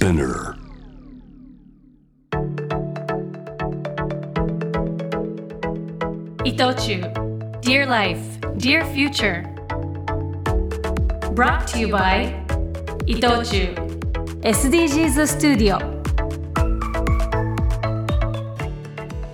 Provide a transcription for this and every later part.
Spinner. 伊藤忠 Dear Life, Dear Future Brought to you by 伊藤忠 SDGs スタジオ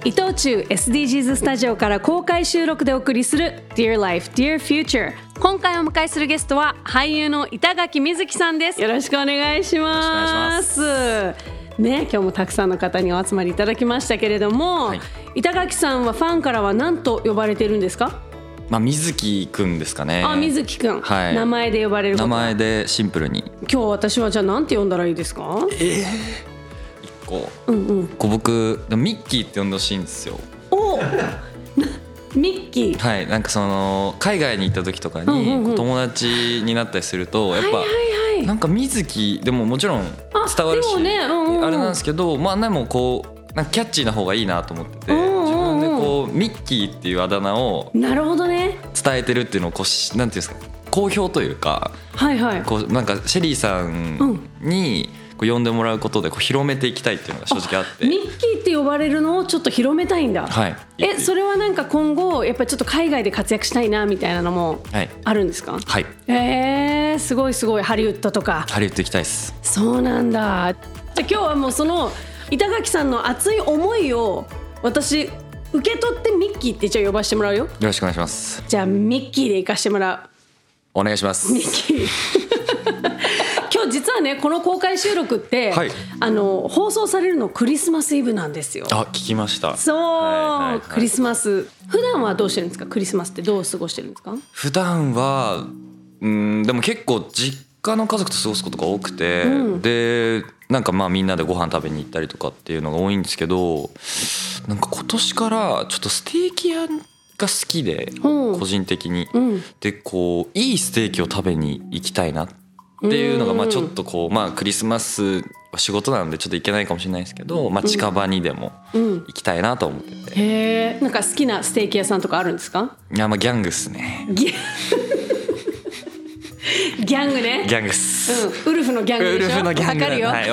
伊藤忠 SDGs スタジオから公開収録でお送りする Dear Life, Dear Future 今回お迎えするゲストは俳優の板垣瑞希さんです。よろしくお願いします。ね、今日もたくさんの方にお集まりいただきましたけれども、はい。板垣さんはファンからは何と呼ばれてるんですか？まあ水木くんですかね。あ、水木くん、はい。名前で呼ばれる名前でシンプルに。今日私はじゃあなんて呼んだらいいですか？一個、うんうん。こう僕ミッキーって呼んでほしいんですよ。おミッキー。はい、なんかその海外に行った時とかに、友達になったりするとやっぱ、なんか水木でももちろんあ伝わるし、でもねうんうんあれなんですけどまあでもこうなんかキャッチーな方がいいなと思ってて、うんうんうん。自分でこうミッキーっていうあだ名をなるほどね。伝えてるっていうのをこうしなんていうんですか好評というかはいはい。こうなんかシェリーさんにこう呼んでもらうことでこう広めていきたいっていうのが正直あって。ミッキーって呼ばれるのをちょっと広めたいんだ。はい。えそれはなんか今後やっぱりちょっと海外で活躍したいなみたいなのもはい。あるんですか？はい。えー、すごいすごい。ハリウッドとか。ハリウッド行きたいです。そうなんだ。じゃあ今日はもうその板垣さんの熱い思いを私受け取ってミッキーって一応呼ばせてもらうよ。よろしくお願いします。じゃあミッキーで行かしてもらお願いします。うミッキーはねこの公開収録って、はい。あの放送されるのクリスマスイブなんですよ。あ聞きました。そう、はいはいはい。クリスマス。普段はどうしてるんですか？クリスマスってどう過ごしてるんですか？普段はうんでも結構実家の家族と過ごすことが多くて、うん。でなんかまあみんなでご飯食べに行ったりとかっていうのが多いんですけどなんか今年からちょっとステーキ屋が好きで、う。ん個人的に、うん。でこういいステーキを食べに行きたいなっていうのがまあちょっとこうまあクリスマスは仕事なのでちょっと行けないかもしれないですけど、まあ、近場にでもうん。行きたいなと思ってて、へえ。んか好きなステーキ屋さんとかあるんですか？いやまあギャングっすね。ギャギャングね。ギャングっす、うん、ウルフのギャングウでしょ？ルフのギャング。わかるよ、はい、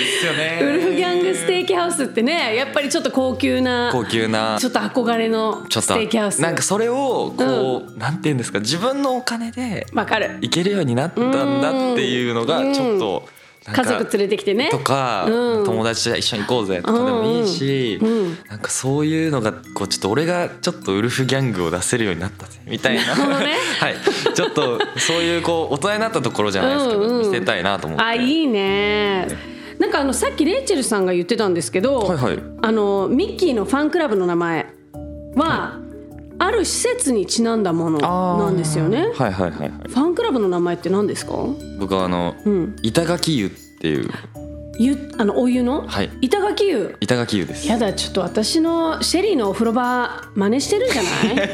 わかるいいっすよね。ウルフギャングステーキハウスってねやっぱりちょっと高級な高級な。ちょっと憧れのスちょっとテーキハウス。なんかそれをこう、なんて言うんですか自分のお金でわかる。行けるようになったんだっていうのがちょっと家族連れてきてね。とか、うん。友達と一緒に行こうぜとかでもいいし、うん。うん。なんかそういうのがこうちょっと俺がちょっとウルフギャングを出せるようになったぜみたいな。ね。はい。ちょっとそういうこう大人になったところじゃないですけど、うんうん。見せたいなと思って。あいいねなんかあのさっきレイチェルさんが言ってたんですけど、はいはい。あのミッキーのファンクラブの名前は、ある施設にちなんだものなんですよね。はいはいはいはい。ファンクラブの名前って何ですか？僕はあの、うん。板垣湯っていう。ゆあのお湯の、はい。板垣湯？板垣湯です。やだちょっと私のシェリーのお風呂場真似してるんじゃない？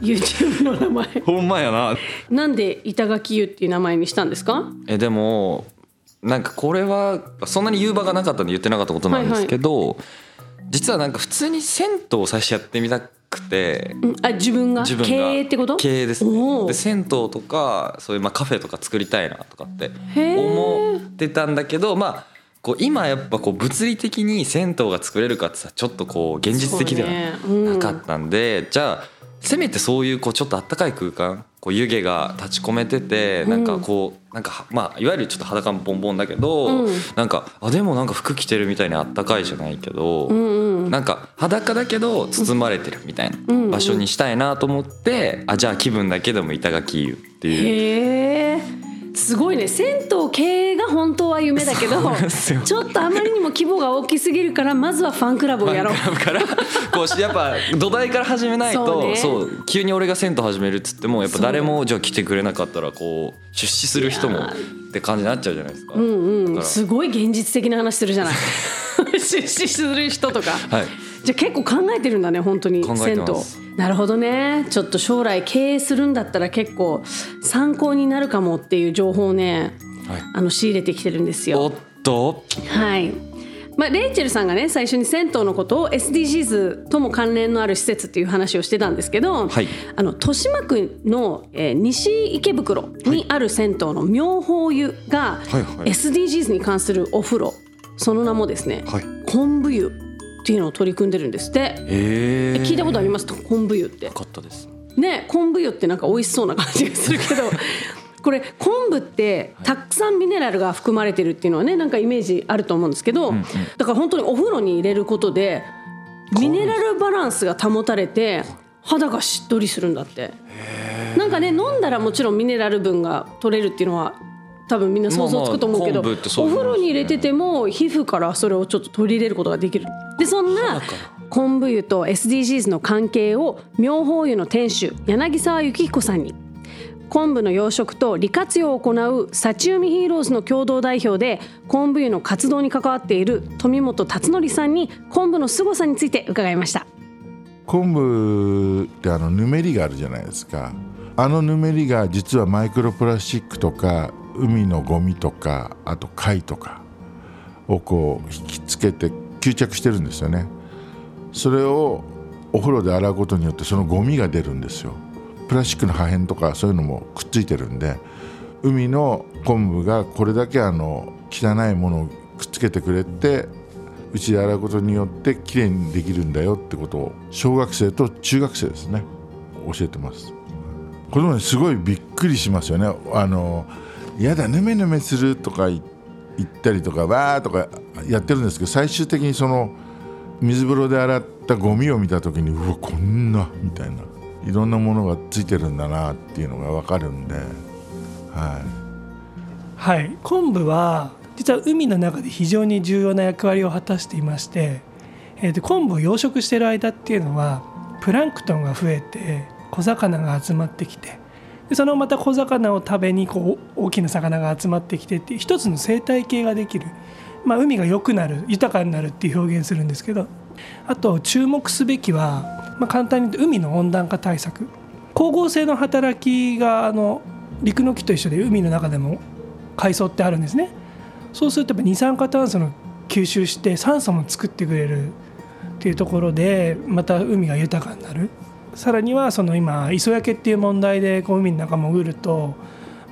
YouTube の名前。ほんまやな。なんで板垣湯っていう名前にしたんですか？えでもなんかこれはそんなに言う場がなかったんで言ってなかったことなんですけど、実はなんか普通に銭湯を最初やってみたくて。うん。あ自分が？自分が。経営ってこと？経営ですおねー。で銭湯とかそういうまあカフェとか作りたいなとかって思ってたんだけどまあこう今やっぱこう物理的に銭湯が作れるかってさちょっとこう現実的ではなかったんで、じゃあせめてそういうこうちょっとあったかい空間こう湯気が立ち込めててなんかこうなんかはまあいわゆるちょっと裸ボンボンだけど、うん。なんかあでもなんか服着てるみたいにあったかいじゃないけど、なんか裸だけど包まれてるみたいうんな場所にしたいなと思って、あじゃあ気分だけでも板垣湯っていう。すごいね。銭湯経営が本当は夢だけどちょっとあまりにも規模が大きすぎるからまずはファンクラブをやろう。ファンクラブから。こうやっぱ土台から始めないとそうそう,、ね急に俺が銭湯始めるっつってもやっぱ誰もじゃあ来てくれなかったらこう出資する人もって感じになっちゃうじゃないですか。うんうん。すごい現実的な話するじゃない。出資する人とか、はいじゃあ結構考えてるんだね本当に。銭湯。なるほどね。ちょっと将来経営するんだったら結構参考になるかもっていう情報をねはい。あの仕入れてきてるんですおよっと？はい。まあ、レイチェルさんがね最初に銭湯のことを SDGs とも関連のある施設っていう話をしてたんですけど、はい。あの豊島区の、えー西池袋にある銭湯の妙法湯が、SDGs に関するお風呂。その名もですね、はい。昆布湯っていうのを取り組んでるんですって。えー、聞いたことあります？昆布湯って。なかったです。ね昆布湯ってなんか美味しそうな感じがするけど。これ昆布ってたくさんミネラルが含まれてるっていうのはねなんかイメージあると思うんですけど、だから本当にお風呂に入れることでミネラルバランスが保たれて肌がしっとりするんだって。なんかね飲んだらもちろんミネラル分が取れるっていうのは多分みんな想像つくと思うけど、まあまあううね風呂に入れてても皮膚からそれをちょっと取り入れることができる。でそんな昆布湯と SDGs の関係を妙法湯の店主柳沢幸彦さんに。昆布の養殖と利活用を行う幸海ヒーローズの共同代表で昆布湯の活動に関わっている富本達則さんに昆布の凄さについて伺いました。昆布ってあのぬめりがあるじゃないですか。あのぬめりが実はマイクロプラスチックとか海のゴミとかあと貝とかをこう引きつけて吸着してるんですよね。それをお風呂で洗うことによってそのゴミが出るんですよ。プラスチックの破片とかそういうのもくっついてるんで海の昆布がこれだけあの汚いものをくっつけてくれてうちで洗うことによってきれいにできるんだよってことを小学生と中学生ですね。教えてます。子供にすごいびっくりしますよね。あのやだヌメヌメするとか言言ったりとかわーとかやってるんですけど最終的にその水風呂で洗ったゴミを見た時にうわこんなみたいないろんなものがついてるんだなっていうのが分かるんではい。はい、昆布は実は海の中で非常に重要な役割を果たしていまして、えーと昆布を養殖している間っていうのはプランクトンが増えて小魚が集まってきてでそのまた小魚を食べにこう大きな魚が集まってきてって一つの生態系ができる、まあ、海が良くなる豊かになるっていう表現するんですけどあと注目すべきは、まあ、簡単に言うと海の温暖化対策。光合成の働きがあの陸の木と一緒で海の中でも海藻ってあるんですね。そうするとやっぱ二酸化炭素の吸収して酸素も作ってくれるっていうところでまた海が豊かになる。さらにはその今磯焼けっていう問題でこう海の中潜るとも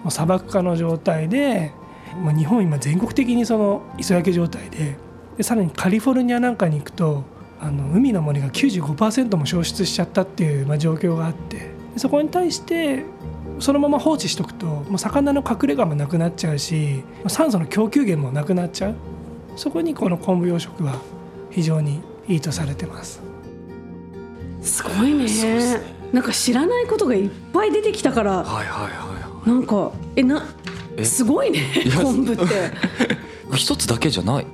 う砂漠化の状態でもう日本今全国的にその磯焼け状態ででさらにカリフォルニアなんかに行くとあの海の森が95%も消失しちゃったっていう、まあ、状況があってでそこに対してそのまま放置しとくともう魚の隠れ家もなくなっちゃうし酸素の供給源もなくなっちゃう。そこにこの昆布養殖は非常にいいとされてます。すごいね。なんか知らないことがいっぱい出てきたからはいはいはなんかえなえ？すごいね昆布って。い 一つだけじゃない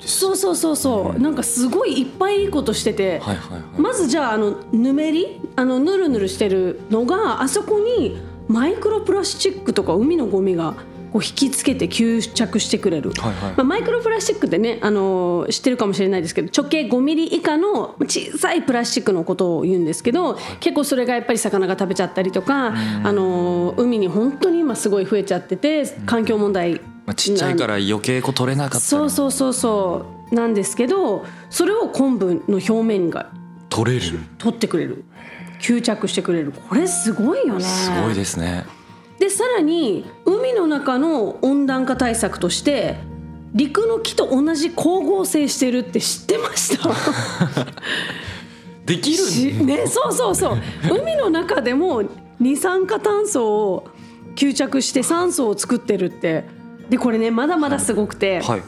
そうそうそうそう。なんかすごいいっぱいいいことしてて、はいはいはい。まずじゃああのぬめり？あのぬるぬるしてるのがあそこにマイクロプラスチックとか海のゴミがこう引きつけて吸着してくれる、はいはい。まあ、マイクロプラスチックってねあの知ってるかもしれないですけど直径5ミリ以下の小さいプラスチックのことを言うんですけど結構それがやっぱり魚が食べちゃったりとかあの海に本当に今すごい増えちゃってて環境問題まあ、ちっちゃいから余計こう取れなかったりそうそうそうそう。なんですけどそれを昆布の表面が取れる。取ってくれる。吸着してくれる。これすごいよね。すごいですねでさらに海の中の温暖化対策として陸の木と同じ光合成してるって知ってました？できるしねそうそうそう。海の中でも二酸化炭素を吸着して酸素を作ってるって。でこれねまだまだすごくて、はい。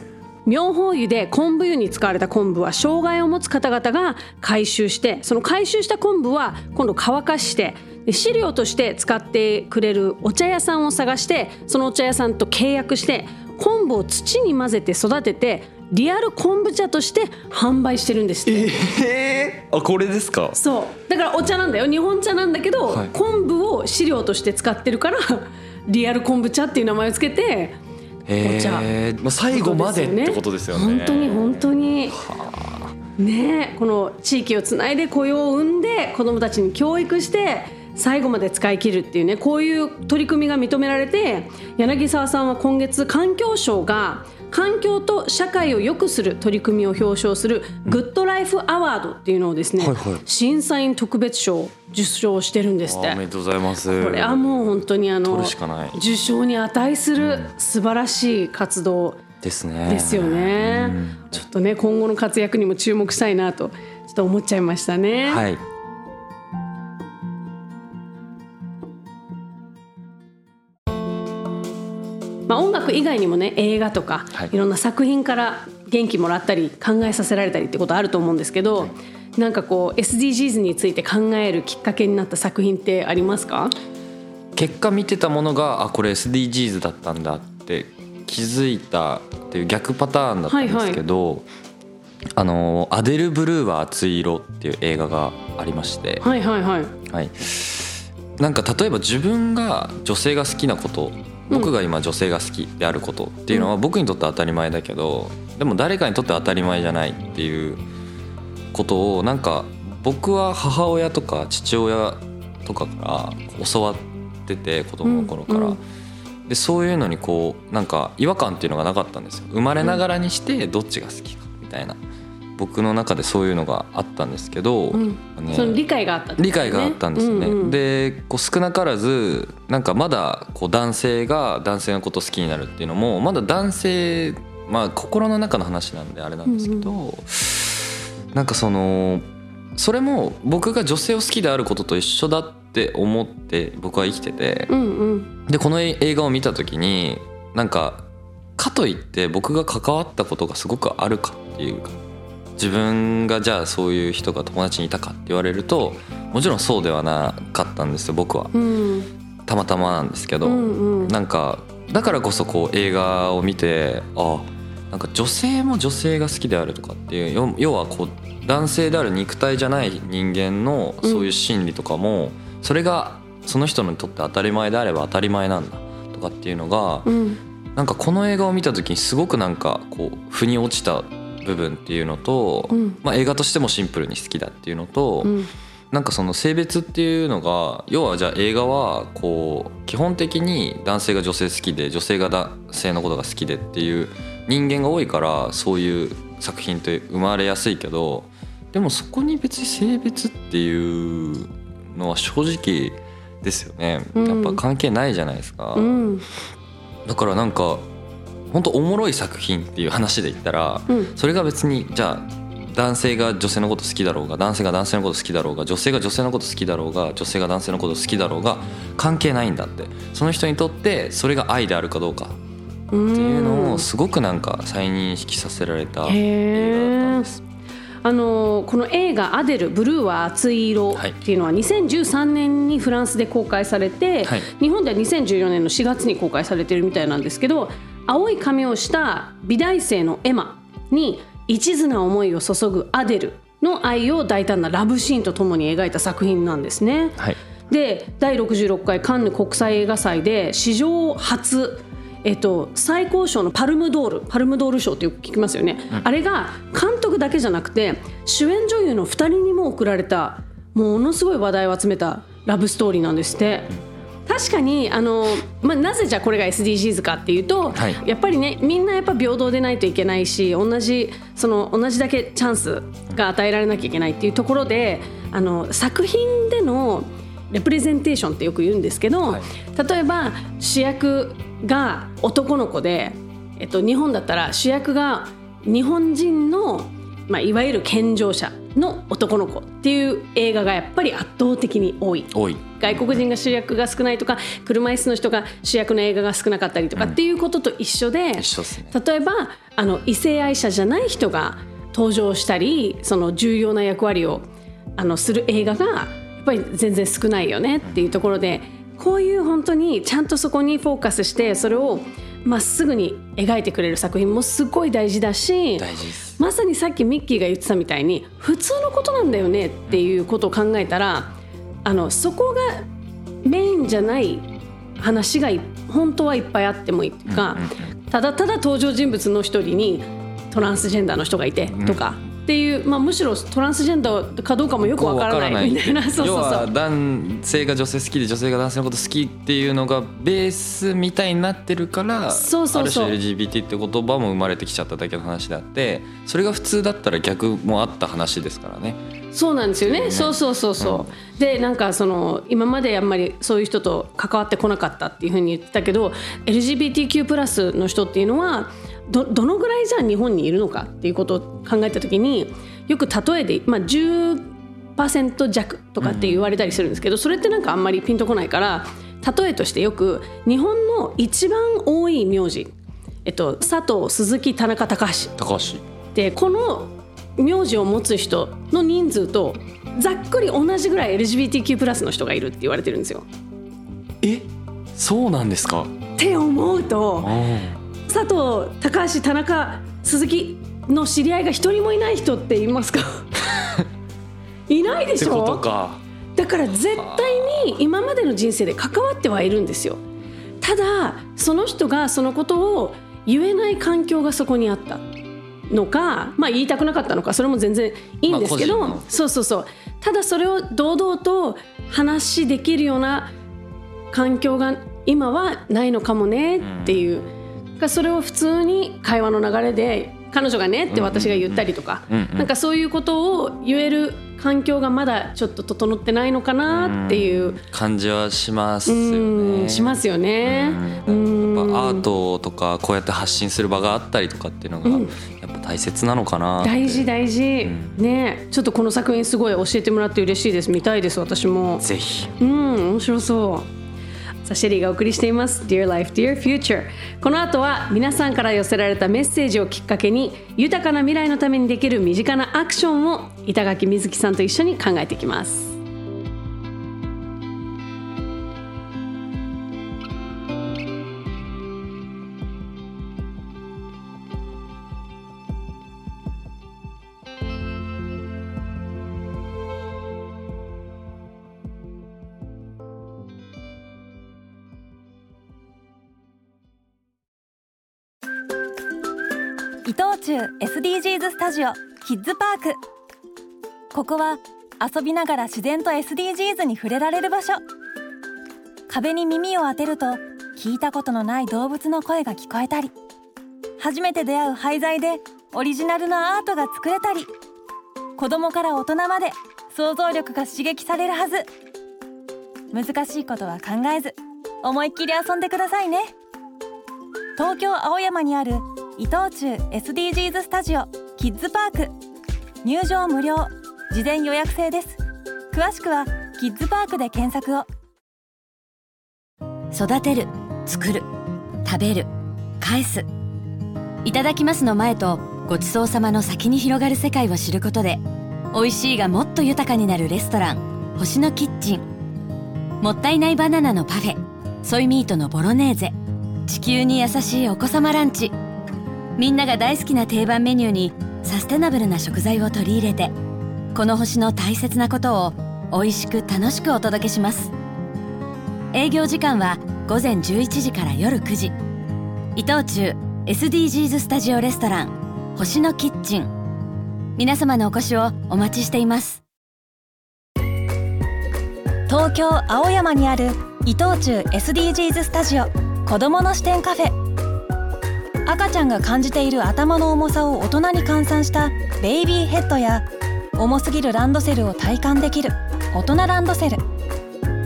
妙法湯で昆布湯に使われた昆布は障害を持つ方々が回収してその回収した昆布は今度乾かしてで飼料として使ってくれるお茶屋さんを探してそのお茶屋さんと契約して昆布を土に混ぜて育ててリアル昆布茶として販売してるんですって。えー、あこれですか？そう。だからお茶なんだよ。日本茶なんだけど、はい。昆布を飼料として使ってるからリアル昆布茶っていう名前をつけてお茶。えー、まあ最後までってことですよね。本当に本当に。ねえこの地域をつないで雇用を生んで子どもたちに教育して最後まで使い切るっていうねこういう取り組みが認められて柳沢さんは今月環境省が環境と社会を良くする取り組みを表彰するグッドライフアワードっていうのをですね、はいはい。審査員特別賞を受賞してるんですって。あおめでとうございます。これはもう本当にあの受賞に値する素晴らしい活動ですね。ですよね、ちょっとね今後の活躍にも注目したいなとちょっと思っちゃいましたね。はい以外にもね映画とか、はい。い、ろんな作品から元気もらったり考えさせられたりってことあると思うんですけど、なんかこう SDGs について考えるきっかけになった作品ってありますか？結果見てたものがあこれ SDGs だったんだって気づいたっていう逆パターンだったんですけど、あのアデル・ブルーは熱い色っていう映画がありまして、はいはいはい。はい、なんか例えば自分が女性が好きなこと僕が今女性が好きであることっていうのは僕にとって当たり前だけどでも誰かにとって当たり前じゃないっていうことをなんか僕は母親とか父親とかから教わってて子供の頃から、でそういうのにこうなんか違和感っていうのがなかったんですよ。生まれながらにしてどっちが好きかみたいな僕の中でそういうのがあったんですけど、うん。ねその理解があったね。理解があったんですね、うんうんでこう少なからずなんかまだこう男性が男性のこと好きになるっていうのもまだ男性まあ心の中の話なんであれなんですけど、なんかそのそれも僕が女性を好きであることと一緒だって思って僕は生きててうんうん。でこの映画を見た時になんかかといって僕が関わったことがすごくあるかっていうか自分がじゃあそういう人が友達にいたかって言われるともちろんそうではなかったんですよ僕は。うん。たまたまなんですけど、うんうん。なんかだからこそこう映画を見てあなんか女性も女性が好きであるとかっていう要要はこう男性である肉体じゃない人間のそういう心理とかも、それがその人にとって当たり前であれば当たり前なんだとかっていうのが、うん。なんかこの映画を見た時にすごくなんかこう腑に落ちた部分っていうのと、うん。まあ、映画としてもシンプルに好きだっていうのと、うん。なんかその性別っていうのが要はじゃあ映画はこう基本的に男性が女性好きで女性が男性のことが好きでっていう人間が多いからそういう作品って生まれやすいけどでもそこに別に性別っていうのは正直ですよね。うん。やっぱ関係ないじゃないですか。うん。だからなんか本当おもろい作品っていう話で言ったら、うん。それが別にじゃあ男性が女性のこと好きだろうが男性が男性のこと好きだろうが女性が女性のこと好きだろうが女性が男性のこと好きだろうが関係ないんだって。その人にとってそれが愛であるかどうかっていうのをすごくなんか再認識させられた映画だったんです。あのこの映画「アデルブルーは熱い色」はい。っていうのは2013年にフランスで公開されて、はい。日本では2014年の4月に公開されてるみたいなんですけど青い髪をした美大生のエマに一途な思いを注ぐアデルの愛を大胆なラブシーンとともに描いた作品なんですね。はいで第66回カンヌ国際映画祭で史上初、えっと、最高賞のパルムドールパルムドール賞ってよく聞きますよね、あれが監督だけじゃなくて主演女優の2人にも贈られたものすごい話題を集めたラブストーリーなんですって。確かにあの、まあ、なぜじゃあこれが SDGs かっていうと、はい。やっぱりねみんなやっぱ平等でないといけないし同じその同じだけチャンスが与えられなきゃいけないっていうところであの作品でのレプレゼンテーションってよく言うんですけど、はい。例えば主役が男の子で、えっと、日本だったら主役が日本人の、まあ、いわゆる健常者の男の子っていう映画がやっぱり圧倒的に多い。外国人が主役が少ないとか車椅子の人が主役の映画が少なかったりとかっていうことと一緒で、一緒ですね。例えばあの異性愛者じゃない人が登場したりその重要な役割をあのする映画がやっぱり全然少ないよねっていうところでこういう本当にちゃんとそこにフォーカスしてそれをまっすぐに描いてくれる作品もすごい大事だしまさにさっきミッキーが言ってたみたいに普通のことなんだよねっていうことを考えたらあのそこがメインじゃない話がい本当はいっぱいあってもいいっていうか、ただただ登場人物の一人にトランスジェンダーの人がいてとか、っていう、まあ、むしろトランスジェンダーかどうかもよくわからないみたいな。そうそう要はそう。男性が女性好きで女性が男性のこと好きっていうのがベースみたいになってるからそうそうそう。ある種 LGBT って言葉も生まれてきちゃっただけの話であってそれが普通だったら逆もあった話ですからね。そうなんですよね。そうそうそうそう、でなんかその今まであんまりそういう人と関わってこなかったっていうふうに言ってたけど LGBTQ+ の人っていうのはどどのぐらいじゃあ日本にいるのかっていうことを考えた時によく例えで、まあ、10%弱とかって言われたりするんですけど、それってなんかあんまりピンとこないから例えとしてよく日本の一番多い名字、えっと、佐藤鈴木田中高橋。高橋。でこの名字を持つ人の人数とざっくり同じぐらい LGBTQ+ の人がいるって言われてるんですよ。え？そうなんですか？って思うと佐藤高橋田中鈴木の知り合いが一人もいない人っていますか？いないでってことしょか。だから絶対に今までの人生で関わってはいるんですよ。ただその人がそのことを言えない環境がそこにあったのか、まあ、言いたくなかったのかそれも全然いいんですけど、まあそうそうそう。ただそれを堂々と話できるような環境が今はないのかもねっていう、がそれを普通に会話の流れで彼女がねって私が言ったりとか、うんうんなんかそういうことを言える環境がまだちょっと整ってないのかなっていう。感じはしますようんね。しますよね。ううん。んやっぱアートとかこうやって発信する場があったりとかっていうのがうん。やっぱ大切なのかなって。大事大事、うね。ちょっとこの作品すごい教えてもらって嬉しいです。見たいです私も。ぜひ。うん面白そうサシェリーがお送りしています。Dear Life Dear Future この後は皆さんから寄せられたメッセージをきっかけに豊かな未来のためにできる身近なアクションを板垣瑞希さんと一緒に考えていきます。伊藤忠 SDGs スタジオキッズパークここは遊びながら自然と SDGs に触れられる場所。壁に耳を当てると聞いたことのない動物の声が聞こえたり初めて出会う廃材でオリジナルのアートが作れたり子供から大人まで想像力が刺激されるはず。難しいことは考えず思いっきり遊んでくださいね。東京青山にある伊藤忠 SDGs スタジオキッズパーク。入場無料。事前予約制です。詳しくはキッズパークで検索を。育てる作る食べる返す。いただきますの前とごちそうさまの先に広がる世界を知ることで美味しいがもっと豊かになるレストラン星のキッチン。もったいないバナナのパフェソイミートのボロネーゼ。地球に優しいお子様ランチ。みんなが大好きな定番メニューにサステナブルな食材を取り入れてこの星の大切なことを美味しく楽しくお届けします。営業時間は午前11時から夜9時。伊藤忠 SDGs スタジオレストラン星のキッチン。皆様のお越しをお待ちしています。東京青山にある伊藤忠 SDGs スタジオ。子どもの視点カフェ。赤ちゃんが感じている頭の重さを大人に換算したベイビーヘッドや重すぎるランドセルを体感できる大人ランドセル。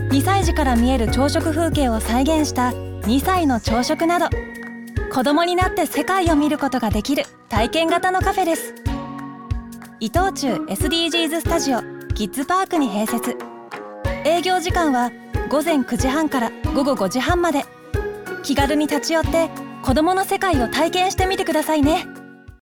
2歳児から見える朝食風景を再現した2歳の朝食など。子供になって世界を見ることができる体験型のカフェです。伊藤忠 SDGs スタジオキッズパークに併設。営業時間は午前9時半から午後5時半まで。気軽に立ち寄って子どもの世界を体験してみてくださいね。